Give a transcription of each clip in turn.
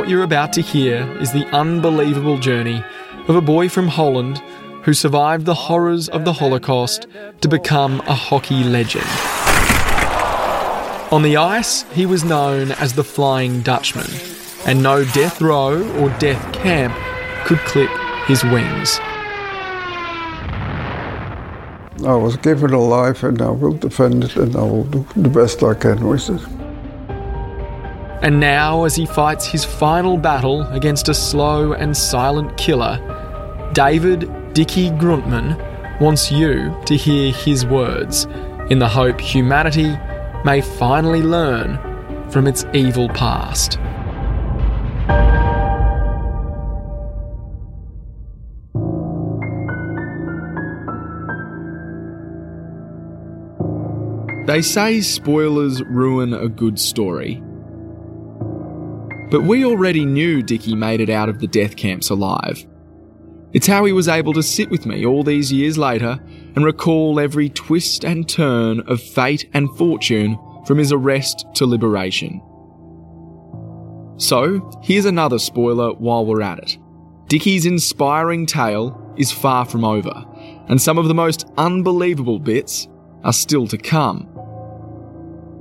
what you're about to hear is the unbelievable journey of a boy from Holland who survived the horrors of the Holocaust to become a hockey legend. On the ice, he was known as the Flying Dutchman, and no death row or death camp could clip his wings. I was given a life and I will defend it and I will do the best I can with it. And now, as he fights his final battle against a slow and silent killer, David Dickie Groenteman wants you to hear his words in the hope humanity may finally learn from its evil past. They say spoilers ruin a good story. But we already knew Dickie made it out of the death camps alive. It's how he was able to sit with me all these years later and recall every twist and turn of fate and fortune from his arrest to liberation. So, here's another spoiler while we're at it. Dickie's inspiring tale is far from over, and some of the most unbelievable bits are still to come.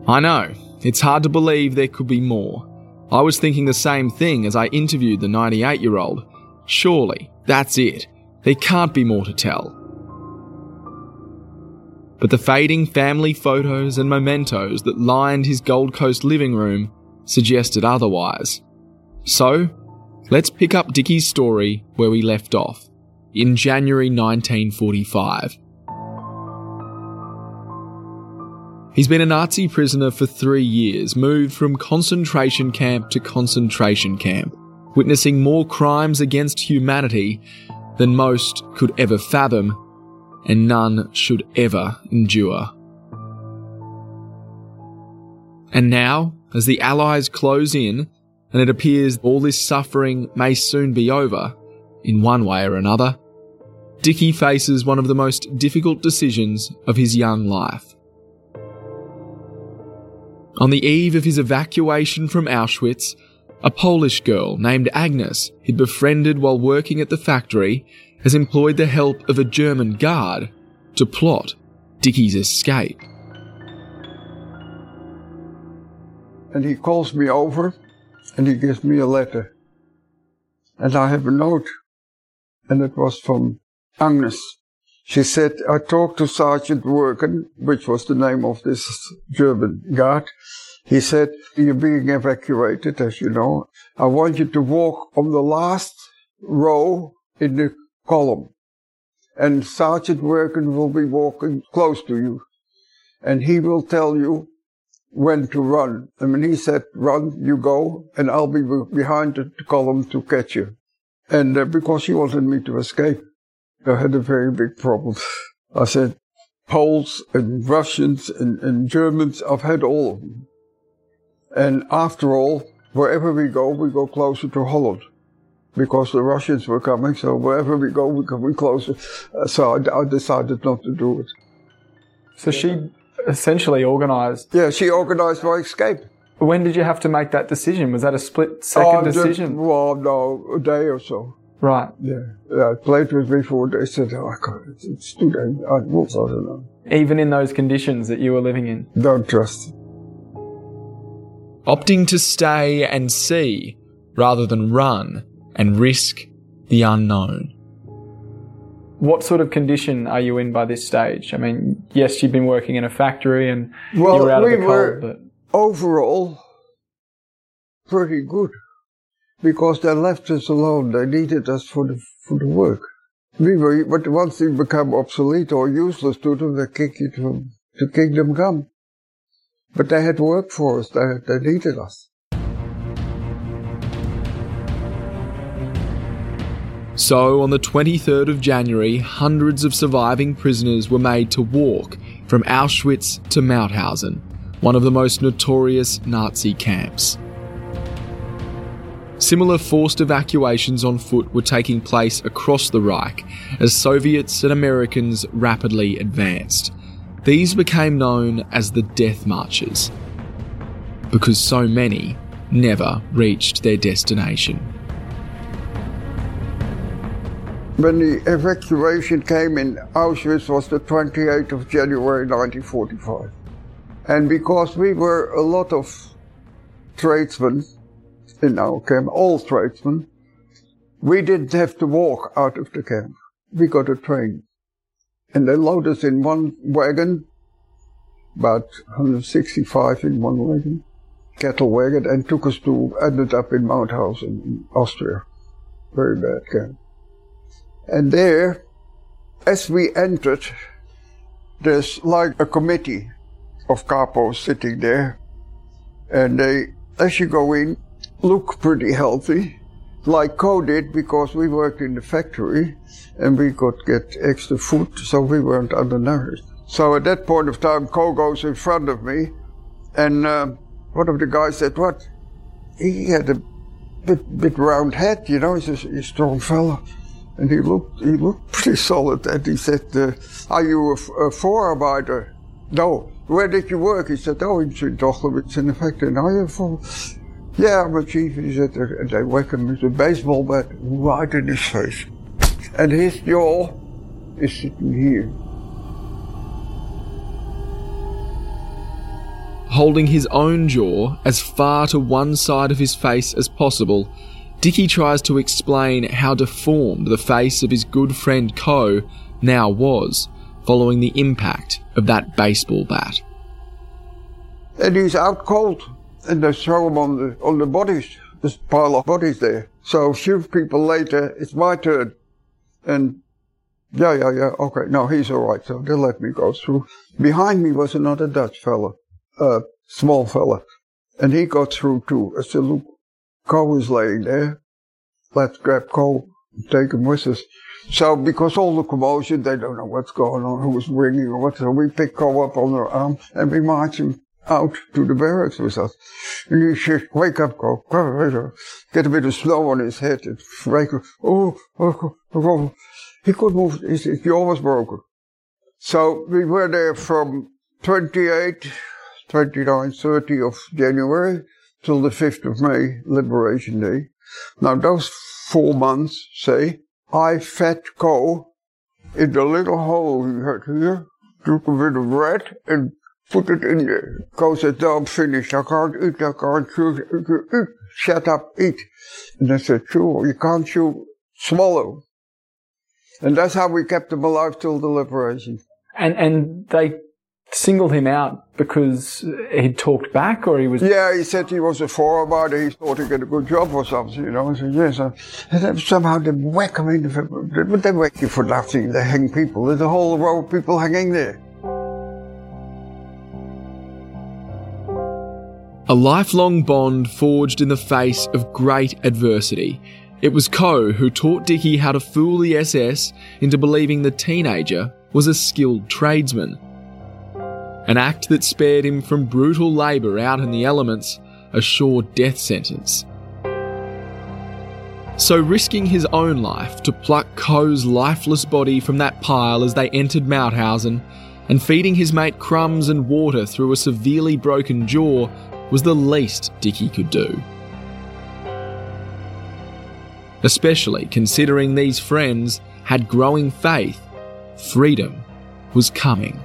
I know, it's hard to believe there could be more. I was thinking the same thing as I interviewed the 98 year old. Surely, that's it. There can't be more to tell. But the fading family photos and mementos that lined his Gold Coast living room suggested otherwise. So, let's pick up Dickie's story where we left off, in January 1945. He's been a Nazi prisoner for three years, moved from concentration camp to concentration camp, witnessing more crimes against humanity than most could ever fathom, and none should ever endure. And now, as the Allies close in, and it appears all this suffering may soon be over, in one way or another, Dickie faces one of the most difficult decisions of his young life. On the eve of his evacuation from Auschwitz, a Polish girl named Agnes he'd befriended while working at the factory has employed the help of a German guard to plot Dickie's escape. And he calls me over and he gives me a letter. And I have a note. And it was from Agnes. She said, I talked to Sergeant Worken, which was the name of this German guard. He said, You're being evacuated, as you know. I want you to walk on the last row in the column. And Sergeant Worken will be walking close to you. And he will tell you when to run. And when he said, run, you go, and I'll be behind the column to catch you. And uh, because he wanted me to escape, I had a very big problem. I said, Poles and Russians and, and Germans, I've had all of them. And after all, wherever we go, we go closer to Holland because the Russians were coming. So wherever we go, we be closer. Uh, so I, I, decided not to do it. So she essentially organised. Yeah, she organised my escape. When did you have to make that decision? Was that a split second oh, decision? Just, well, no, a day or so. Right. Yeah. yeah I played with me for They said, oh, I can't, it's, it's too late. I, well, I don't know. Even in those conditions that you were living in? Don't trust. Opting to stay and see rather than run and risk the unknown. What sort of condition are you in by this stage? I mean, yes, you've been working in a factory and well, you were out we of the cold, but overall pretty good because they left us alone. They needed us for the for the work. We were, but once we become obsolete or useless to them, they kick you to to kingdom come. But they had work for us. They they needed us. So, on the 23rd of January, hundreds of surviving prisoners were made to walk from Auschwitz to Mauthausen, one of the most notorious Nazi camps. Similar forced evacuations on foot were taking place across the Reich as Soviets and Americans rapidly advanced. These became known as the Death Marches, because so many never reached their destination. When the evacuation came in Auschwitz was the 28th of January 1945. And because we were a lot of tradesmen in our camp, all tradesmen, we didn't have to walk out of the camp. We got a train. And they loaded us in one wagon, about 165 in one wagon, cattle wagon, and took us to, ended up in Mauthausen in Austria. Very bad camp. And there, as we entered, there's like a committee of capos sitting there. And they, as you go in, look pretty healthy, like Co did because we worked in the factory and we could get extra food, so we weren't undernourished. So at that point of time, Co goes in front of me, and uh, one of the guys said, "What?" He had a bit, bit round head, you know. He's a, a strong fella, and he looked he looked pretty solid. And he said, uh, "Are you a, a voorarbeider?" No. Where did you work? He said, "Oh, in St. Dochlewitz in the factory." You for? Yeah, I'm a chief. He said, and they whack him with a baseball bat right in his face, and his jaw is sitting here. Holding his own jaw as far to one side of his face as possible, Dickie tries to explain how deformed the face of his good friend Co now was following the impact of that baseball bat. And he's out cold, and they throw him on the on the bodies. this pile of bodies there. So a few people later, it's my turn, and yeah, yeah, yeah, okay, no, he's all right. So they let me go through. Behind me was another Dutch fella, a small fella, and he got through too. I said, look, Cole is laying there. Let's grab Cole, take him with us. So because all the commotion, they don't know what's going on, who's ringing or what. So we pick Cole up on our arm and we march him out to the barracks with us. And he says, wake up, go, Get a bit of snow on his head and wake up. Oh, oh, oh, oh. He could move. His, jaw was broken. So we were there from 28, 29, 30 of January till the 5th of May, Liberation Day. Now those four months, say, I fed Co in the little hole he had here, took a bit of bread and put it in there. Co said, no, I'm finished. I can't eat, I can't chew. Eat. Shut up, eat. And I said, sure, you can't chew, swallow. And that's how we kept him alive till the liberation. And and they singled him out because he'd talked back or he was Yeah, he said he was a foreigner. He thought he'd get a good job or something, you know. I said, yes. And somehow they whack him in the... But they whack you for nothing. They hang people. There's a whole row of people hanging there. A lifelong bond forged in the face of great adversity. It was Co who taught Dickie how to fool the SS into believing the teenager was a skilled tradesman. An act that spared him from brutal labour out in the elements, a sure death sentence. So, risking his own life to pluck Co's lifeless body from that pile as they entered Mauthausen, and feeding his mate crumbs and water through a severely broken jaw was the least Dickie could do. Especially considering these friends had growing faith freedom was coming.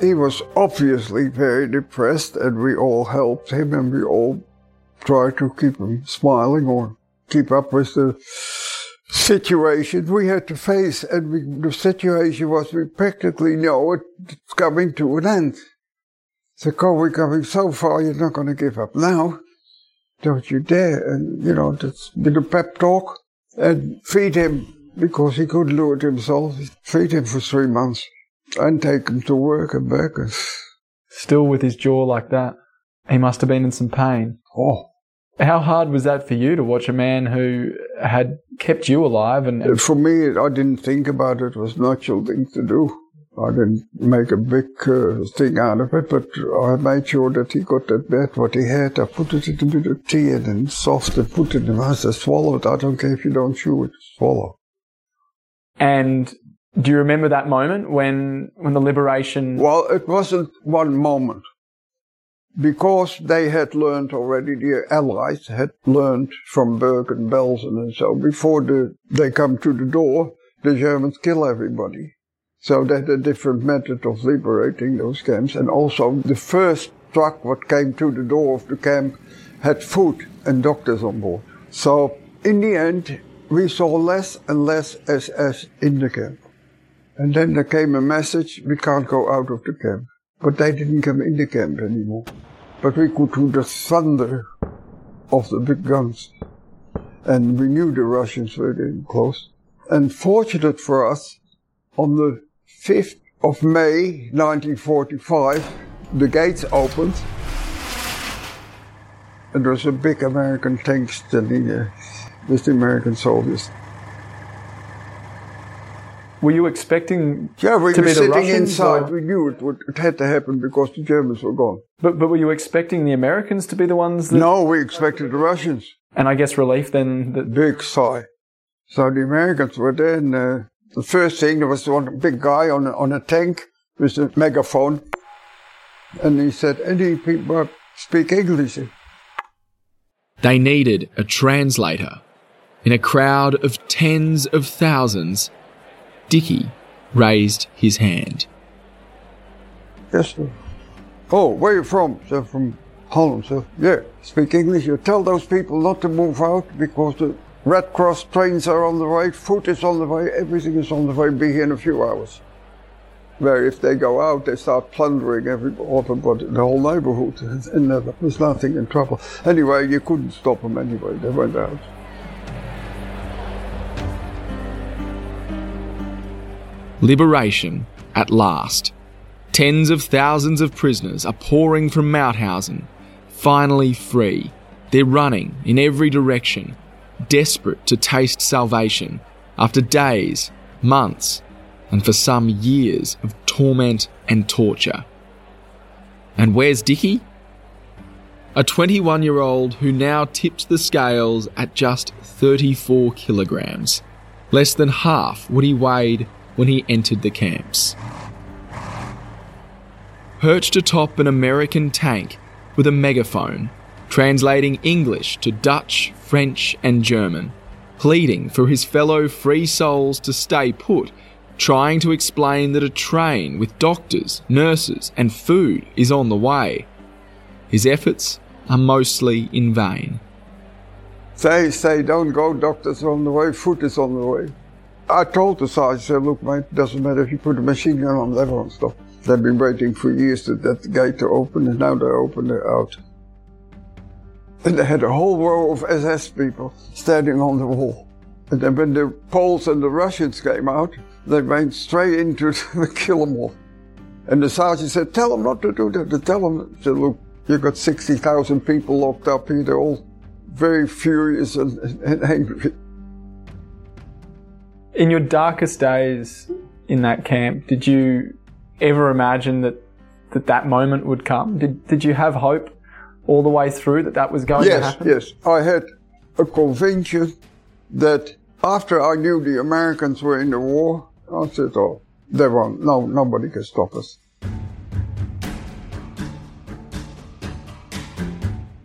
He was obviously very depressed, and we all helped him, and we all tried to keep him smiling or keep up with the situation we had to face. And we, the situation was we practically know it's coming to an end. So, God, we're coming so far, you're not going to give up now. Don't you dare. And, you know, just a pep talk and feed him because he couldn't do it himself. Feed him for three months and take him to work and back. still with his jaw like that. He must have been in some pain. Oh. How hard was that for you to watch a man who had kept you alive? And, and for me, I didn't think about it. It was a natural thing to do. I didn't make a big uh, thing out of it, but I made sure that he got that bed, what he had. I put it in a bit of tea and then soft and put it in the mouth. I swallowed. I don't care if you don't chew it, swallow. And do you remember that moment when when the liberation? Well, it wasn't one moment. because they had learned already, the Allies had learned from Bergen Belsen and so before the, they come to the door, the Germans kill everybody. So they had a different method of liberating those camps. And also the first truck what came to the door of the camp had food and doctors on board. So in the end, we saw less and less SS in the camp. And then there came a message, we can't go out of the camp. But they didn't come in the camp anymore. But we could hear the thunder of the big guns. And we knew the Russians were getting close. And fortunate for us, on the 5th of May 1945, the gates opened. And there was a big American tank standing there with the American soldiers. Were you expecting Yeah, we to were sitting Russians? inside. or- We knew it, would, it had to happen because the Germans were gone. but, but were you expecting the Americans to be the ones that. No, we expected the Russians. And I guess relief then that. Big sigh. So the Americans were there, and uh, the first thing there was one big guy on a, on a tank with a megaphone, and he said, "Any people speak English?" They needed a translator. In a crowd of tens of thousands, Dickie raised his hand. Yes, sir. Oh, where are you from? Sir, from Holland, sir. Yeah, speak English. You tell those people not to move out because the Red Cross trains are on the way, food is on the way, everything is on the way. Be here in a few hours. Where if they go out, they start plundering every everybody, the whole neighborhood, and uh, there's nothing in trouble. Anyway, you couldn't stop them anyway. They went out. Liberation at last. Tens of thousands of prisoners are pouring from Mauthausen, finally free. They're running in every direction, desperate to taste salvation after days, months, and for some years of torment and torture. And where's Dickie? A 21 year old who now tips the scales at just 34 kilograms, less than half what he weighed when he entered the camps. Perched atop an American tank with a megaphone, translating English to Dutch, French, and German, pleading for his fellow free souls to stay put, trying to explain that a train with doctors, nurses, and food is on the way. His efforts are mostly in vain. They say, don't go, doctors are on the way, food is on the way. I told the sergeant, I said, look, mate, it doesn't matter if you put a machine gun on, they won't stop. They've been waiting for years to that gate to open, and now they're open, they're out. And they had a whole row of SS people standing on the wall. And then when the Poles and the Russians came out, they went straight into the kill 'em all. And the sergeant said, tell them not to do that. To tell them, said, look, you've got 60,000 people locked up here. They're all very furious and, and angry. In your darkest days in that camp, did you ever imagine that that, that moment would come? Did, did you have hope all the way through that that was going to Yes, happen? yes. I had a conviction that after I knew the Americans were in the war, I said, oh, they won't, no, nobody can stop us.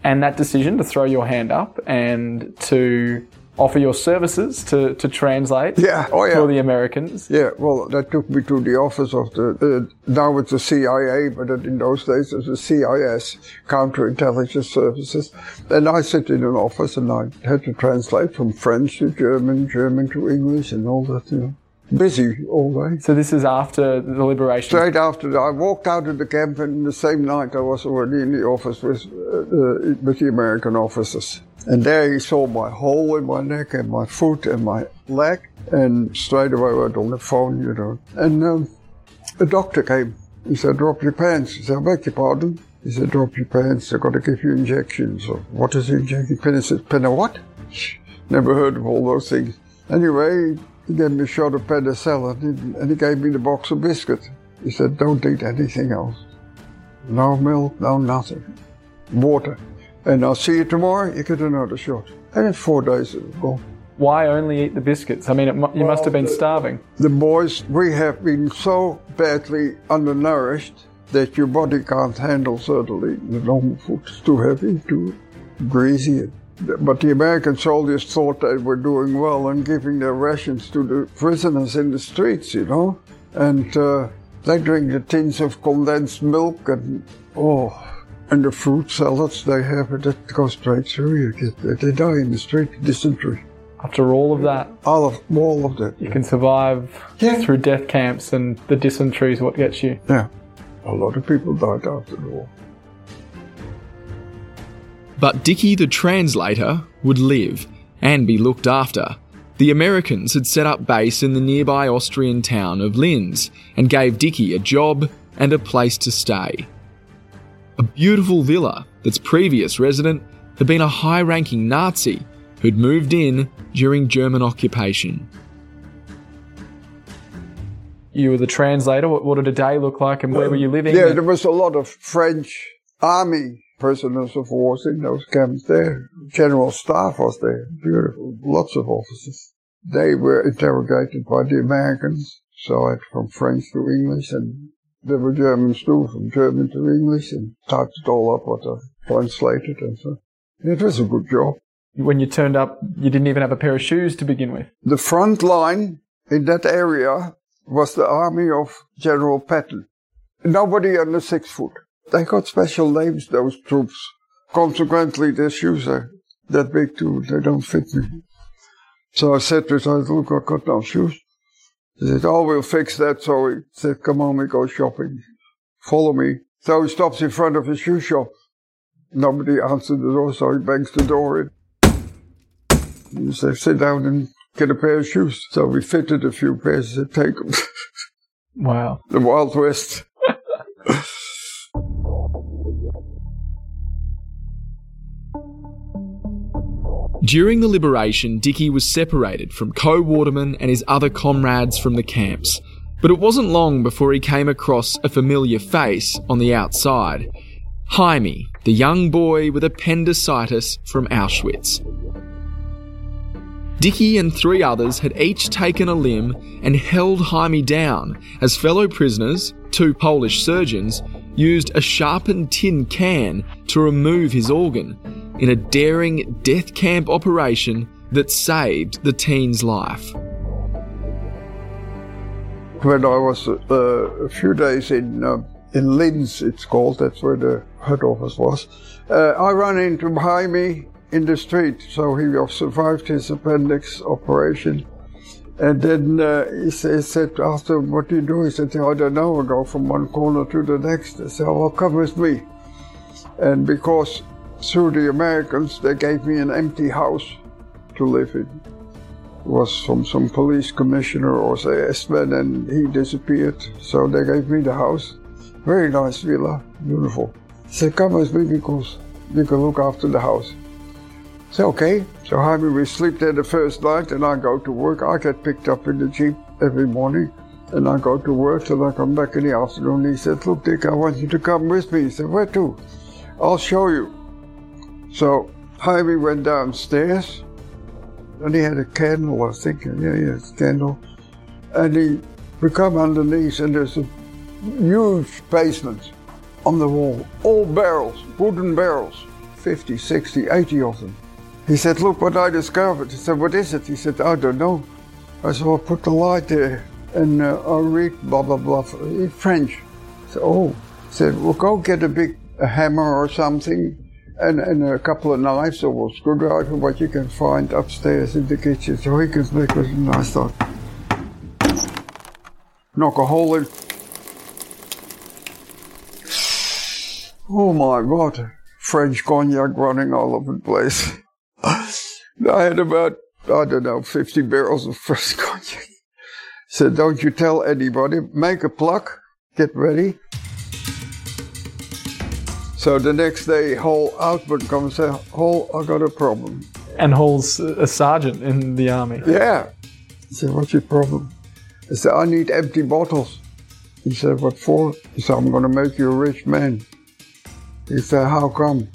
And that decision to throw your hand up and to offer your services to, to translate Yeah, oh yeah. for the Americans. Yeah, well, that took me to the office of the, uh, now it's the CIA, but in those days it was the CIS, Counterintelligence Services. And I sit in an office and I had to translate from French to German, German to English and all that, you know. Busy all day. So this is after the liberation. Straight after I walked out of the camp, and the same night I was already in the office with, uh, uh, with the American officers. And there he saw my hole in my neck and my foot and my leg, and straight away went on the phone, you know. And um, a doctor came. He said, "Drop your pants." He said, "I beg your pardon." He said, "Drop your pants. I've got to give you injections." So, what is injection? Pen? I said, "Pen what?" Never heard of all those things. Anyway, he gave me a shot of penicillin and- and he gave me the box of biscuits. He said, don't eat anything else. No milk, no nothing. Water. And I'll see you tomorrow, you get another shot. And in four days it was gone. Why only eat the biscuits? I mean, it, you must have been starving. The boys, we have been so badly undernourished that your body can't handle, certainly. The normal food is too heavy, too greasy. But the American soldiers thought they were doing well and giving their rations to the prisoners in the streets, you know. And uh, they drink the tins of condensed milk and, oh, and the fruit salads they have, that goes straight through you. Get, they die in the street, dysentery. After all of that, all of all of that, you can survive Yeah. through death camps, and the dysentery is what gets you. yeah. A lot of people died after the war. But Dickie the translator would live and be looked after. The Americans had set up base in the nearby Austrian town of Linz and gave Dickie a job and a place to stay. A beautiful villa that's previous resident had been a high ranking Nazi who'd moved in during German occupation. You were the translator. What, what did a day look like, and where uh, were you living? Yeah, there was a lot of French army prisoners of war in those camps there. General staff was there. Beautiful. Lots of officers. They were interrogated by the Americans. So it from French to English and there were Germans too, from German to English and typed it all up what I translated and so. It was a good job. when you turned up, you didn't even have a pair of shoes to begin with. The front line in that area was the army of General Patton. Nobody under six foot. They got special names, those troops. Consequently, their shoes are that big too. They don't fit me. So I said to him, look, I got no shoes. He said, oh, we'll fix that. So he said, come on, we go shopping. Follow me. So he stops in front of a shoe shop. Nobody answered the door, so he bangs the door in. He said, sit down and get a pair of shoes. So we fitted a few pairs. He said, take them. Wow. the Wild West. During the liberation, Dickie was separated from Co Waterman and his other comrades from the camps. But it wasn't long before he came across a familiar face on the outside Jaime, the young boy with appendicitis from Auschwitz. Dickie and three others had each taken a limb and held Jaime down as fellow prisoners, two Polish surgeons, used a sharpened tin can to remove his organ in a daring death camp operation that saved the teen's life. When I was uh, a few days in uh, in Linz, it's called, that's where the head office was, uh, I ran into Jaime in the street. So he survived his appendix operation. And then uh, he, sa- he said, after what do you do? He said, I don't know, I go from one corner to the next. I said, well, come with me. And because through the Americans, they gave me an empty house to live in. It was from some police commissioner or say S-man and he disappeared. So they gave me the house. Very nice villa, beautiful. He said, come with me because you can look after the house. Said, okay. So Jaime, we sleep there the first night and I go to work. I get picked up in the Jeep every morning and I go to work till I come back in the afternoon. He said, look, Dick, I want you to come with me. He said, where to? I'll show you. So Jaime went downstairs and he had a candle, I think. Yeah, yeah, a candle. And he, we come underneath and there's a huge basement on the wall. All barrels, wooden barrels, 50, 60, 80 of them. He said, look what I discovered. He said, what is it? He said, I don't know. I said, well, put the light there and uh, I'll read blah, blah, blah, in French. I said, oh. He said, well, go get a big a hammer or something and, and a couple of knives or a screwdriver, what you can find upstairs in the kitchen. So he could make and I thought, knock a hole in. Oh my God, French cognac running all over the place. I had about, I don't know, 50 barrels of French cognac. Said, don't you tell anybody, make a pluck, get ready. So the next day, Hall Outward comes and say, Hall, I got a problem. And Hall's a sergeant in the army. Yeah. He said, what's your problem? I said, I need empty bottles. He said, what for? He said, I'm going to make you a rich man. He said, how come?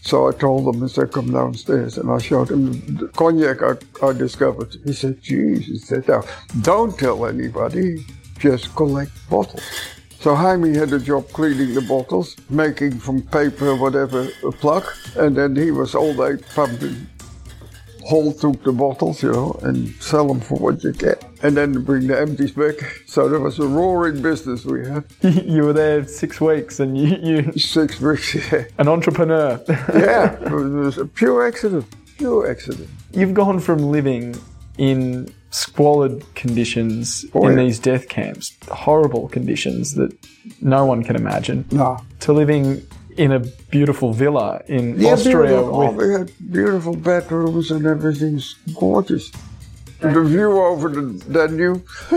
So I told him, I said, come downstairs. And I showed him the cognac I, I discovered. He said, geez. He said, now, don't tell anybody. Just collect bottles. So Jaime had a job cleaning the bottles, making from paper whatever a plug, and then he was all day pumping hole took the bottles, you know, and sell them for what you get, and then bring the empties back. So there was a roaring business we had. you were there six weeks, and you, you Six weeks, yeah. an entrepreneur. yeah, it was a pure accident, pure accident. You've gone from living in squalid conditions Oh, in yeah. these death camps, horrible conditions that no one can imagine, No. to living in a beautiful villa in Yeah, Austria beautiful. Oh, with we had beautiful bedrooms and everything's gorgeous. The view over the Danube.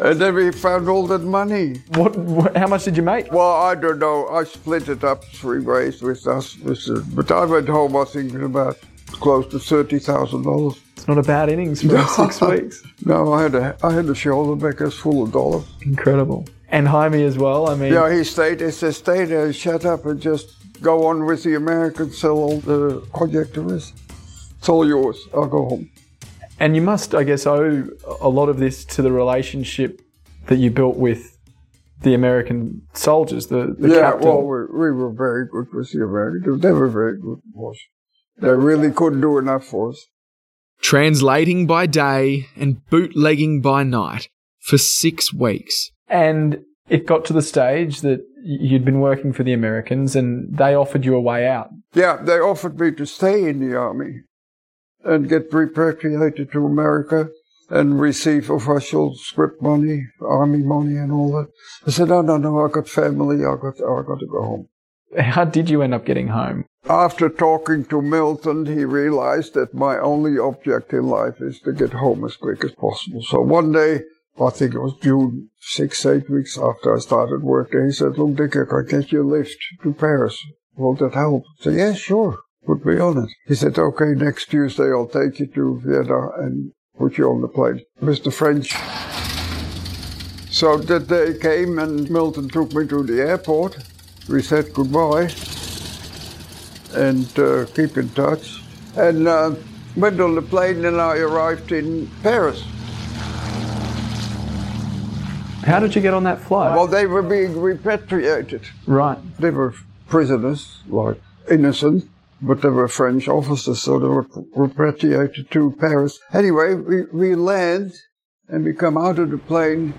and then we found all that money. what, what? How much did you make? Well, I don't know. I split it up three ways with us. With the, but I went home, I thinking about close to thirty thousand dollars. It's not a bad innings for six weeks. No, I had a I had a shoulder that's full of dollars. Incredible. And Jaime as well. I mean, Yeah, he stayed. He said, "Stay there, shut up, and just go on with the Americans. Sell all the cognac there is. It's all yours. I'll go home." and you must, I guess, owe a lot of this to the relationship that you built with the American soldiers, the, the yeah, captain. well, we, we were very good with the Americans. They were very good with us. They really couldn't do enough for us. Translating by day and bootlegging by night for six weeks. And it got to the stage that you'd been working for the Americans and they offered you a way out. Yeah, they offered me to stay in the army and get repatriated to America and receive official script money, army money, and all that. I said, "No, no, no. I got family. I got, I got to go home." How did you end up getting home? After talking to Milton, he realized that my only object in life is to get home as quick as possible. So one day, I think it was June, six, eight weeks after I started work there, he said, Look, Dick, I can get you a lift to Paris. Will that help? I said, Yeah, sure. Put me on it. He said, Okay, next Tuesday I'll take you to Vienna and put you on the plane. Mr. French. So that day came and Milton took me to the airport. We said goodbye and uh, keep in touch. And uh, went on the plane and I arrived in Paris. How did you get on that flight? Well, they were being repatriated. right. They were prisoners, like innocent, but they were French officers, so they were repatriated to Paris. Anyway, we, we land and we come out of the plane.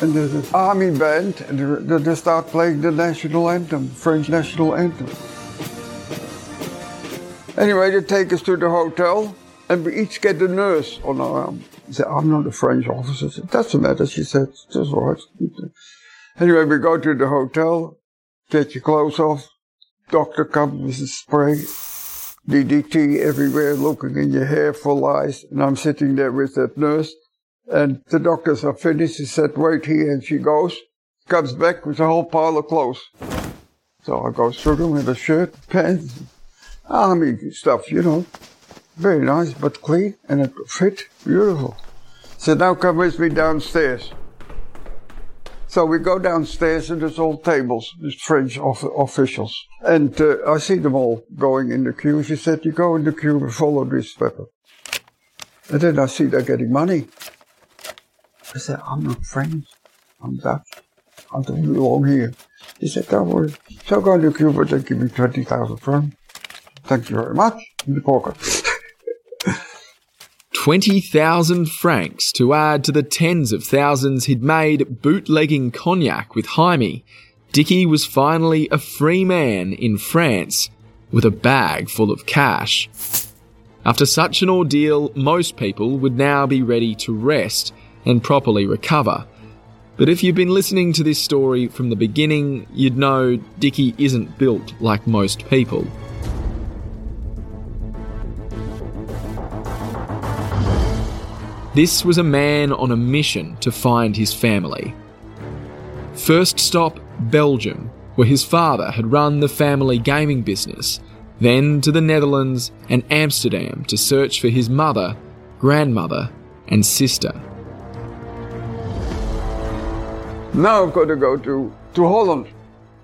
And there's an army band, and they, start playing the national anthem, French national anthem. Anyway, they take us to the hotel, and we each get a nurse on our arm. I said, I'm not a French officer. Said, Doesn't matter. She said, Just all right. Anyway, we go to the hotel, take your clothes off. Doctor comes with a spray, DDT everywhere, looking in your hair for lice. And I'm sitting there with that nurse. And the doctors are finished. He said, Wait here. And she goes, comes back with a whole pile of clothes. So I go through them with a shirt, pants, army stuff, you know. Very nice, but clean, and it fit beautiful. So now come with me downstairs. So we go downstairs, and there's all tables, there's French off- officials. And uh, I see them all going in the queue. She said, You go in the queue and follow this pepper. And then I see they're getting money. I said, I'm not French, I'm Dutch. I don't belong here. He said, Don't worry. So go to Cuba, they give me 20,000 francs. Thank you very much. In the pocket. 20,000 francs to add to the tens of thousands he'd made bootlegging cognac with Jaime, Dickie was finally a free man in France with a bag full of cash. After such an ordeal, most people would now be ready to rest and properly recover. But if you've been listening to this story from the beginning, you'd know Dickie isn't built like most people. This was a man on a mission to find his family. First stop, Belgium, where his father had run the family gaming business, then to the Netherlands and Amsterdam to search for his mother, grandmother, and sister. Now I've got to go to, to Holland.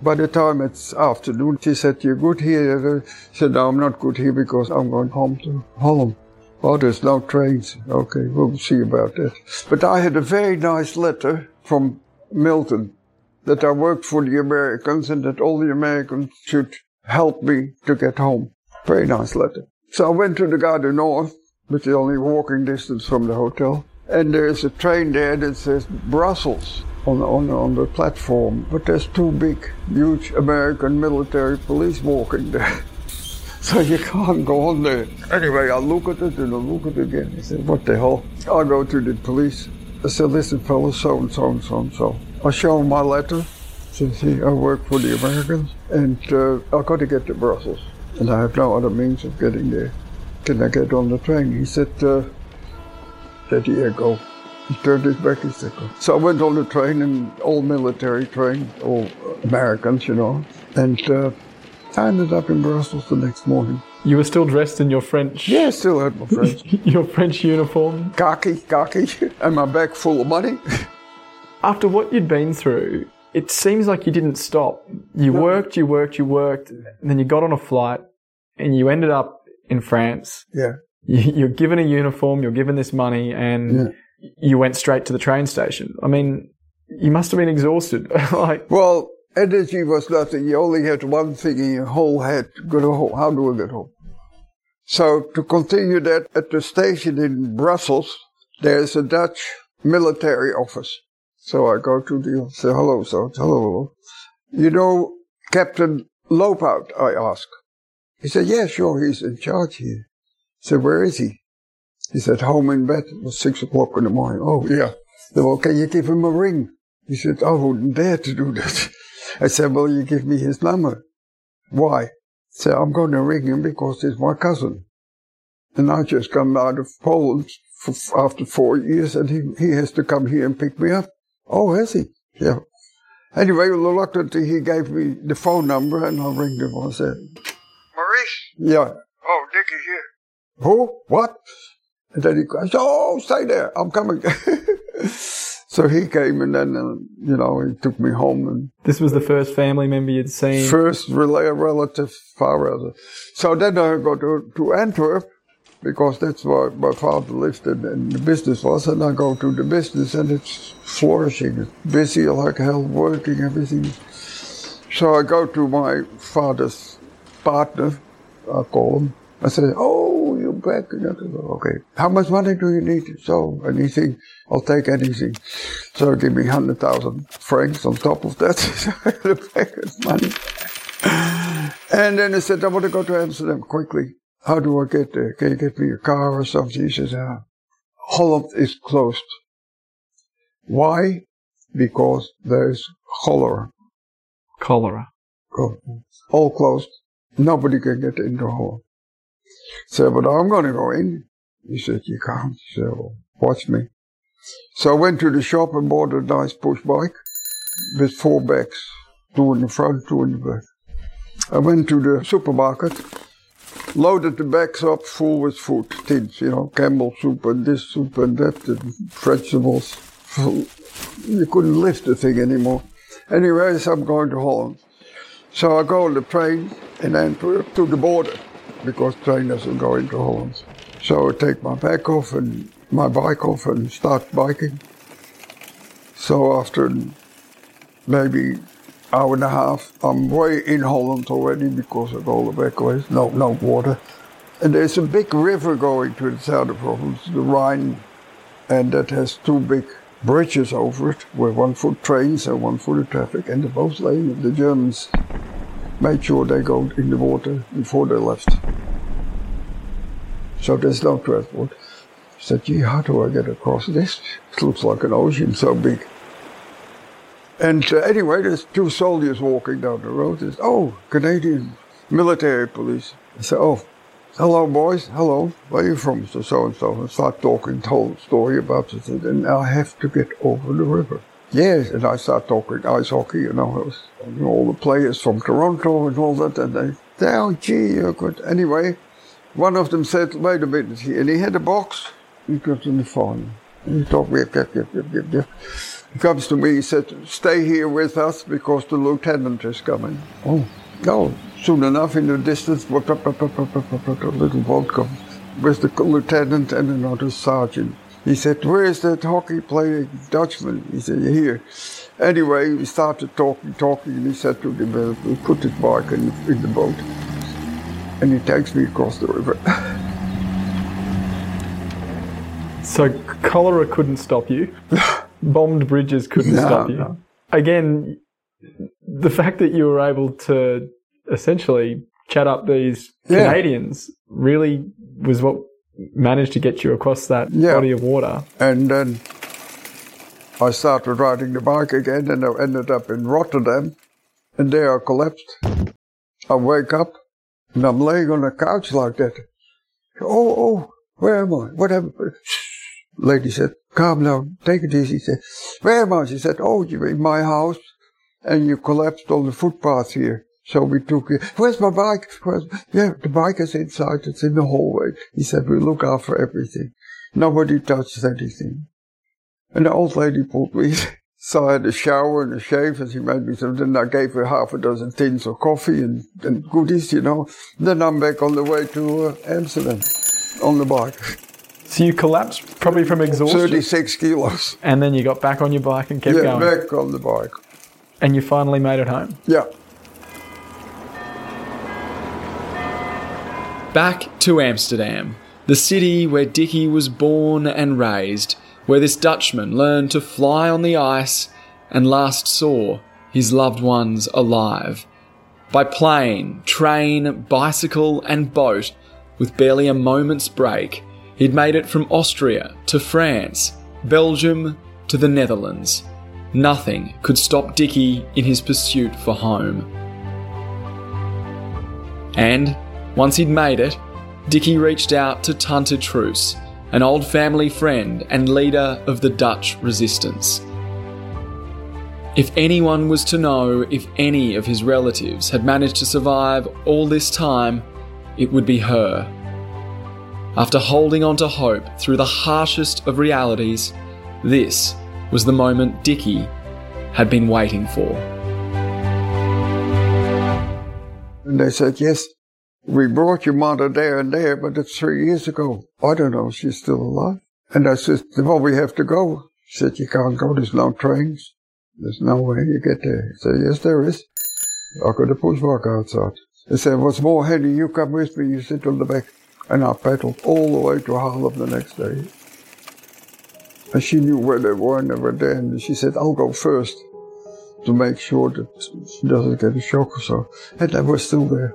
By the time it's afternoon, she said, You're good here. I said, No, I'm not good here because I'm going home to Holland. Oh, there's no trains. Okay, we'll see about that. But I had a very nice letter from Milton that I worked for the Americans and that all the Americans should help me to get home. Very nice letter. So I went to the Gare du Nord, which is only walking distance from the hotel. And there's a train there that says Brussels on, on, on the platform. But there's two big, huge American military police walking there. So you can't go on there. Anyway, I look at it and I look at it again. I said, what the hell? I go to the police. I said, listen, fellas, so and so and so and so. I show him my letter. Says, see, I work for the Americans and uh, I got to get to Brussels. And I have no other means of getting there. Can I get on the train? He said, uh, said, yeah, go. He turned his back, he said, go. So I went on the train, and all military train, all Americans, you know. And uh, I ended up in Brussels the next morning. You were still dressed in your French. Yeah, I still had my French. your French uniform. Khaki, khaki, and my bag full of money. After what you'd been through, it seems like you didn't stop. You no. worked, you worked, you worked, and then you got on a flight and you ended up in France. Yeah. You're given a uniform, you're given this money, and yeah. You went straight to the train station. I mean, you must have been exhausted. like, well, energy was nothing. You only had one thing in your whole head. Go to home. How do I get home? So to continue that, at the station in Brussels, there's a Dutch military office. So I go to the say hello, so hello, hello. You know Captain Loopout? I ask. He said, yeah, sure, he's in charge here. I said, where is he? He said, home in bed. It was six o'clock in the morning. Oh, yeah. Said, well, can you give him a ring? He said, I wouldn't dare to do that. I said, well, you give me his number. Why? I said, I'm going to ring him because he's my cousin. And I just come out of Poland for, after four years and he, he has to come here and pick me up. Oh, has he? Yeah. Anyway, reluctantly, he gave me the phone number and I ringed him. I said, Maurice? Yeah. Oh, Dickie here. Who? What? And then he goes, oh, stay there. I'm coming. so he came and then, uh, you know, he took me home. And This was the first family member you'd seen? First relative, far relative. So then I go to, to Antwerp because that's where my father lived and, and, the business was. And I go to the business and it's flourishing. It's busy like hell, working, everything. So I go to my father's partner, I call him. I say, oh, you're back. Okay. How much money do you need? So anything. I'll take anything. So give me 100,000 francs on top of that. the back of money. And then he said, I want to go to Amsterdam quickly. How do I get there? Can you get me a car or something? He says, yeah. Holland is closed. Why? Because there's cholera. Cholera. Oh, all closed. Nobody can get into Holland. So, but I'm going to go in. He said, you can't. So, watch me. So I went to the shop and bought a nice push bike with four bags, two in the front, two in the back. I went to the supermarket, loaded the bags up full with food, tins, you know, Campbell soup and this soup and that, and vegetables. You couldn't lift the thing anymore. Anyways, I'm going to Holland. So I go on the train in Antwerp to the border because train doesn't go into Holland. So I take my bag off and my bike off and start biking. So after maybe hour and a half, I'm way in Holland already because of all the backways. No, no water. And there's a big river going to the southern province, the Rhine, and that has two big bridges over it, where one for trains and one for the traffic, and the both lanes, the Germans made sure they go in the water before they left. So there's no transport. I said, gee, how do I get across this? It looks like an ocean so big. And uh, anyway, there's two soldiers walking down the road. There's, oh, Canadian military police. I said, oh, hello, boys. Hello. Where are you from? So, so and so. And start talking, told story about it. And I have to get over the river. Yes, and I start talking ice hockey, you know, all the players from Toronto and all that, and they, they oh, gee, you're good. Anyway, one of them said, wait a minute, and he had a box, he got on the phone, he talked, yep, yep, yep, yep, yep, yep. He comes to me, he said, stay here with us because the lieutenant is coming. Oh, no, soon enough in the distance, a little boat comes with the lieutenant and another sergeant. He said, Where's that hockey playing Dutchman? He said, Here. Anyway, we started talking, talking, and he said to the we put his bike in, in the boat. And he takes me across the river. So cholera couldn't stop you. Bombed bridges couldn't No, stop you. no. Again, the fact that you were able to essentially chat up these Yeah. Canadians really was what managed to get you across that Yeah. body of water. And then I started riding the bike again, and I ended up in Rotterdam, and there I collapsed. I wake up, and I'm laying on the couch like that. Oh, oh, where am I? What happened? Lady said, calm down, take it easy. She said, where am I? She said, oh, you're in my house, and you collapsed on the footpath here. So we took it. Where's my bike? Where's, yeah, the bike is inside. It's in the hallway. He said, we look after everything. Nobody touches anything. And the old lady pulled me. So I had a shower and a shave and she made me some. Then I gave her half a dozen tins of coffee and, and goodies, you know. Then I'm back on the way to uh, Amsterdam on the bike. So you collapsed probably from exhaustion, 36 kilos. and then you got back on your bike and kept yeah, going, back on the bike. and you finally made it home. Yeah. Back to Amsterdam, the city where Dickie was born and raised, where this Dutchman learned to fly on the ice and last saw his loved ones alive. By plane, train, bicycle, and boat, with barely a moment's break, he'd made it from Austria to France, Belgium to the Netherlands. Nothing could stop Dickie in his pursuit for home. And once he'd made it, Dickie reached out to Tante Truus, an old family friend and leader of the Dutch resistance. If anyone was to know if any of his relatives had managed to survive all this time, it would be her. After holding on to hope through the harshest of realities, this was the moment Dickie had been waiting for. And they said, yes, we brought your mother there and there, but it's three years ago. I don't know if she's still alive. And I said, well, we have to go. She said, you can't go. There's no trains. There's no way you get there. I said, yes, there is. I got a pushbike outside. They said, what's more, Henry, you come with me. You sit on the back. And I pedaled all the way to Haarlem the next day. And she knew where they were and they were there. And she said, I'll go first to make sure that she doesn't get a shock or so. And they were still there.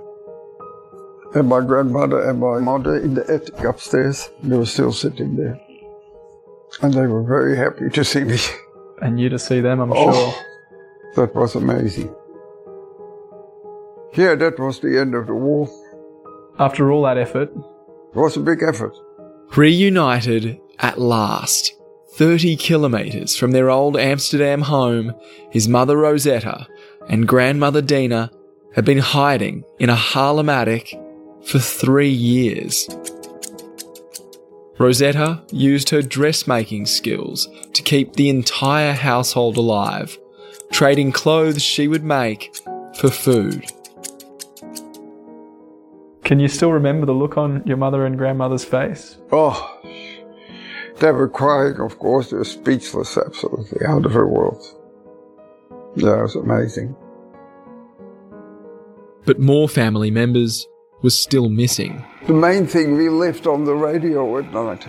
And my grandmother and my mother in the attic upstairs, they were still sitting there. And they were very happy to see me. And you to see them, I'm Oh, sure. that was amazing. Yeah, that was the end of the war. After all that effort, It was a big effort. Reunited at last, 30 kilometres from their old Amsterdam home, his mother Rosetta and grandmother Dina had been hiding in a Haarlem attic for three years. Rosetta used her dressmaking skills to keep the entire household alive, trading clothes she would make for food. can you still remember the look on your mother and grandmother's face? Oh, they were crying, of course. They were speechless, absolutely out of their world. That was amazing. But more family members were still missing. The main thing, we left on the radio at night.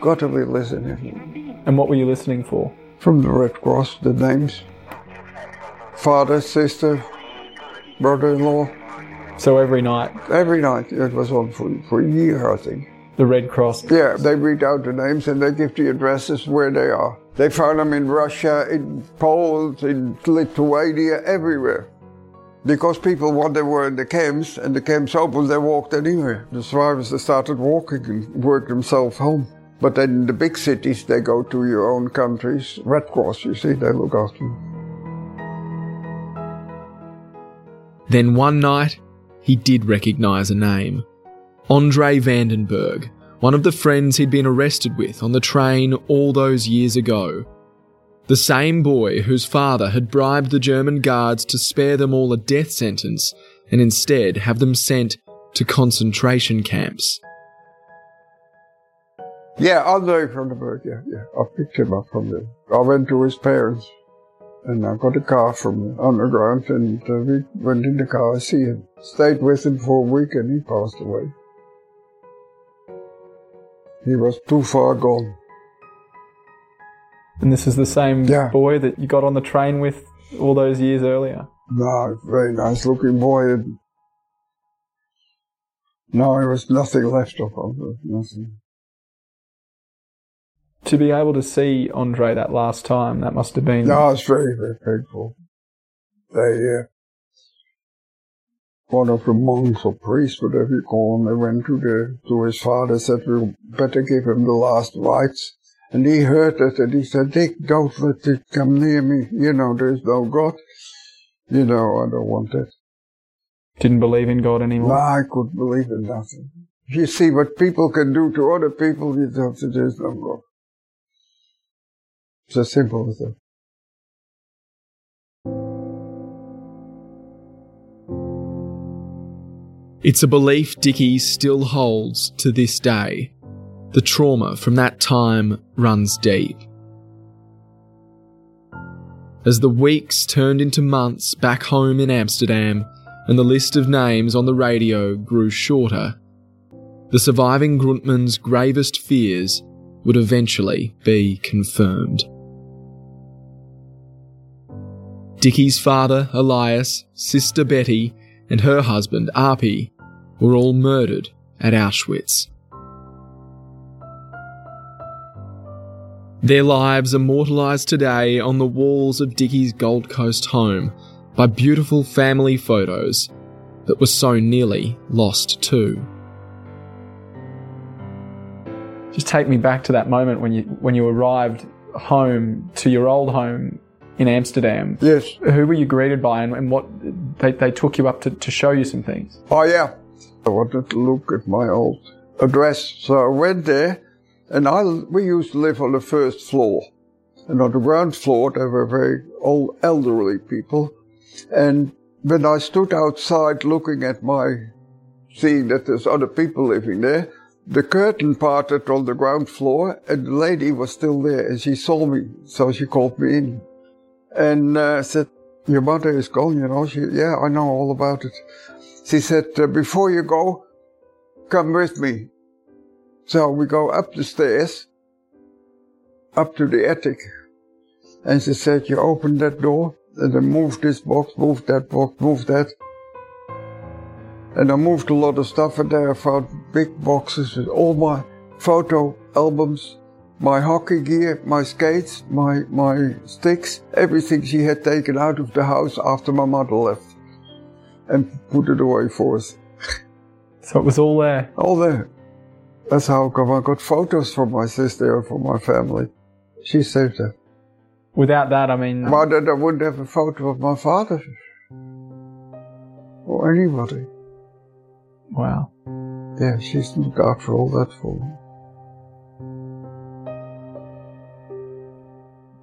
Got to be listening. And what were you listening for? From the Red Cross, the names. Father, sister, brother-in-law. So every night, Every night. It was on for, for a year, I think. the Red Cross. Yeah, they read out the names and they give the addresses where they are. They found them in Russia, in Poland, in Lithuania, everywhere. Because people, when they were in the camps and the camps opened, they walked anywhere. The survivors, they started walking and worked themselves home. But then in the big cities, they go to your own countries. Red Cross, you see, they look after you. Then one night, he did recognise a name. Andre Vandenberg, one of the friends he'd been arrested with on the train all those years ago. The same boy whose father had bribed the German guards to spare them all a death sentence and instead have them sent to concentration camps. Yeah, Andre from the bird. Yeah, yeah. I picked him up from there. I went to his parents, and I got a car from the underground, and uh, we went in the car. I see him. Stayed with him for a week, and he passed away. He was too far gone. And this is the same Yeah. boy that you got on the train with all those years earlier. No, very nice looking boy. No, there was nothing left of him. Nothing. To be able to see Andre that last time, that must have been. No, it's very, very painful. They, uh, one of the monks or priests, whatever you call them, they went to the to his father, said we better give him the last rites. And he heard it and he said, Dick, don't let it come near me. You know, there's no God. You know, I don't want that. Didn't believe in God anymore. No, I couldn't believe in nothing. You see what people can do to other people, you don't say there's no God. It's as simple as that. It's a belief Dickie still holds to this day. The trauma from that time runs deep. As the weeks turned into months back home in Amsterdam and the list of names on the radio grew shorter, the surviving Groenteman's gravest fears would eventually be confirmed. Dickie's father, Elias, sister Betty, and her husband, Arpi, were all murdered at Auschwitz. Their lives immortalised today on the walls of Dickie's Gold Coast home by beautiful family photos that were so nearly lost too. Just take me back to that moment when you when you arrived home to your old home in Amsterdam. Yes. Who were you greeted by, and, and what they, they took you up to, to show you some things? Oh, yeah. I wanted to look at my old address. So I went there, and I, we used to live on the first floor. And on the ground floor, there were very old elderly people. And when I stood outside looking at my, seeing that there's other people living there, the curtain parted on the ground floor, and the lady was still there, and she saw me, so she called me in. And uh, said, your mother is gone, you know. She, yeah, I know all about it. She said, uh, before you go, come with me. So we go up the stairs, up to the attic. And she said, you open that door, and then move this box, move that box, move that. And I moved a lot of stuff in there. I found big boxes with all my photo albums, my hockey gear, my skates, my, my sticks, everything she had taken out of the house after my mother left and put it away for us. So it was all there. All there. That's how come I got photos from my sister and from my family. She saved that. Without that, I mean, Why that I wouldn't have a photo of my father or anybody. wow. Yeah, she's looked out for all that for me.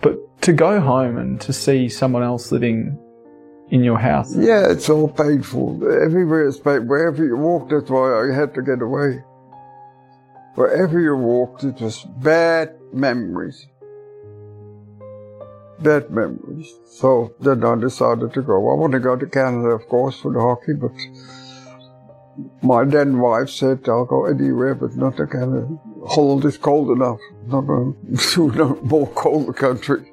But to go home and to see someone else living in your house, Yeah, it's all painful. Everywhere is painful. Wherever you walk, that's why I had to get away. Wherever you walked, it was bad memories. Bad memories. So then I decided to go. I want to go to Canada, of course, for the hockey, but my then wife said, I'll go anywhere, but not to Canada. Holland is cold enough. Not going to no more colder country.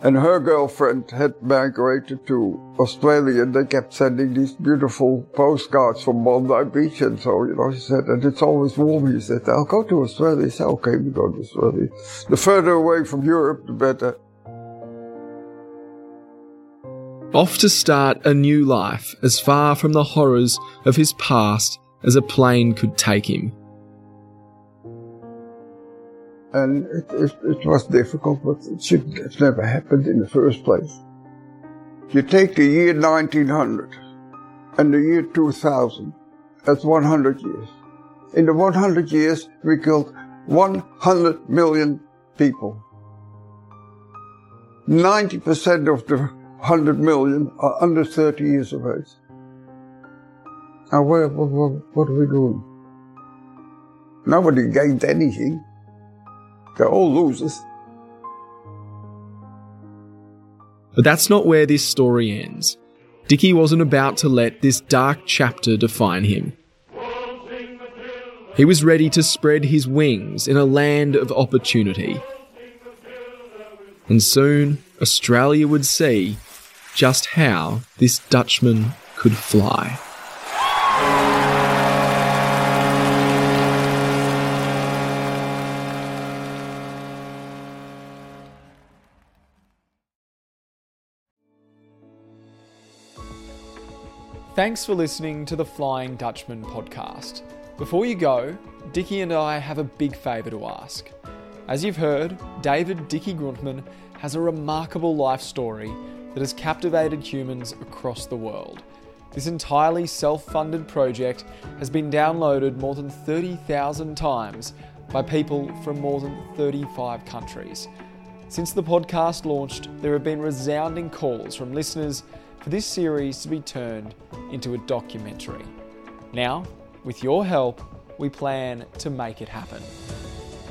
And her girlfriend had migrated to Australia and they kept sending these beautiful postcards from Bondi Beach. And so, you know, she said, and it's always warm. He said, I'll go to Australia. He said, okay, we go to Australia. The further away from Europe, the better. Off to start a new life as far from the horrors of his past as a plane could take him. And it, it, it was difficult, but it should have never happened in the first place. You take the year 1900 and the year 2000, that's 100 years. In the 100 years, we killed 100 million people. 90% of the 100 million are under 30 years of age. Now, what, what, what are we doing? Nobody gained anything. They're oh, all losers. But that's not where this story ends. Dickie wasn't about to let this dark chapter define him. He was ready to spread his wings in a land of opportunity. And soon, Australia would see just how this Dutchman could fly. Thanks for listening to the Flying Dutchman podcast. Before you go, Dickie and I have a big favour to ask. As you've heard, David Dickie Groenteman has a remarkable life story that has captivated humans across the world. This entirely self funded project has been downloaded more than 30,000 times by people from more than 35 countries. Since the podcast launched, there have been resounding calls from listeners for this series to be turned into a documentary. Now, with your help, we plan to make it happen.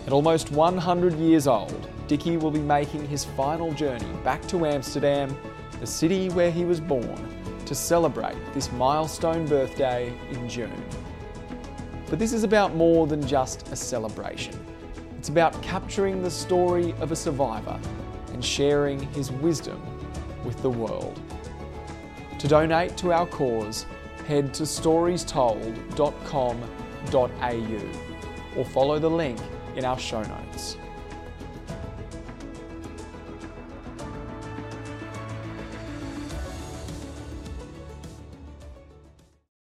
At almost 100 years old, Dickie will be making his final journey back to Amsterdam, the city where he was born, to celebrate this milestone birthday in June. But this is about more than just a celebration. It's about capturing the story of a survivor and sharing his wisdom with the world. To donate to our cause, head to storiestold.com.au or follow the link in our show notes.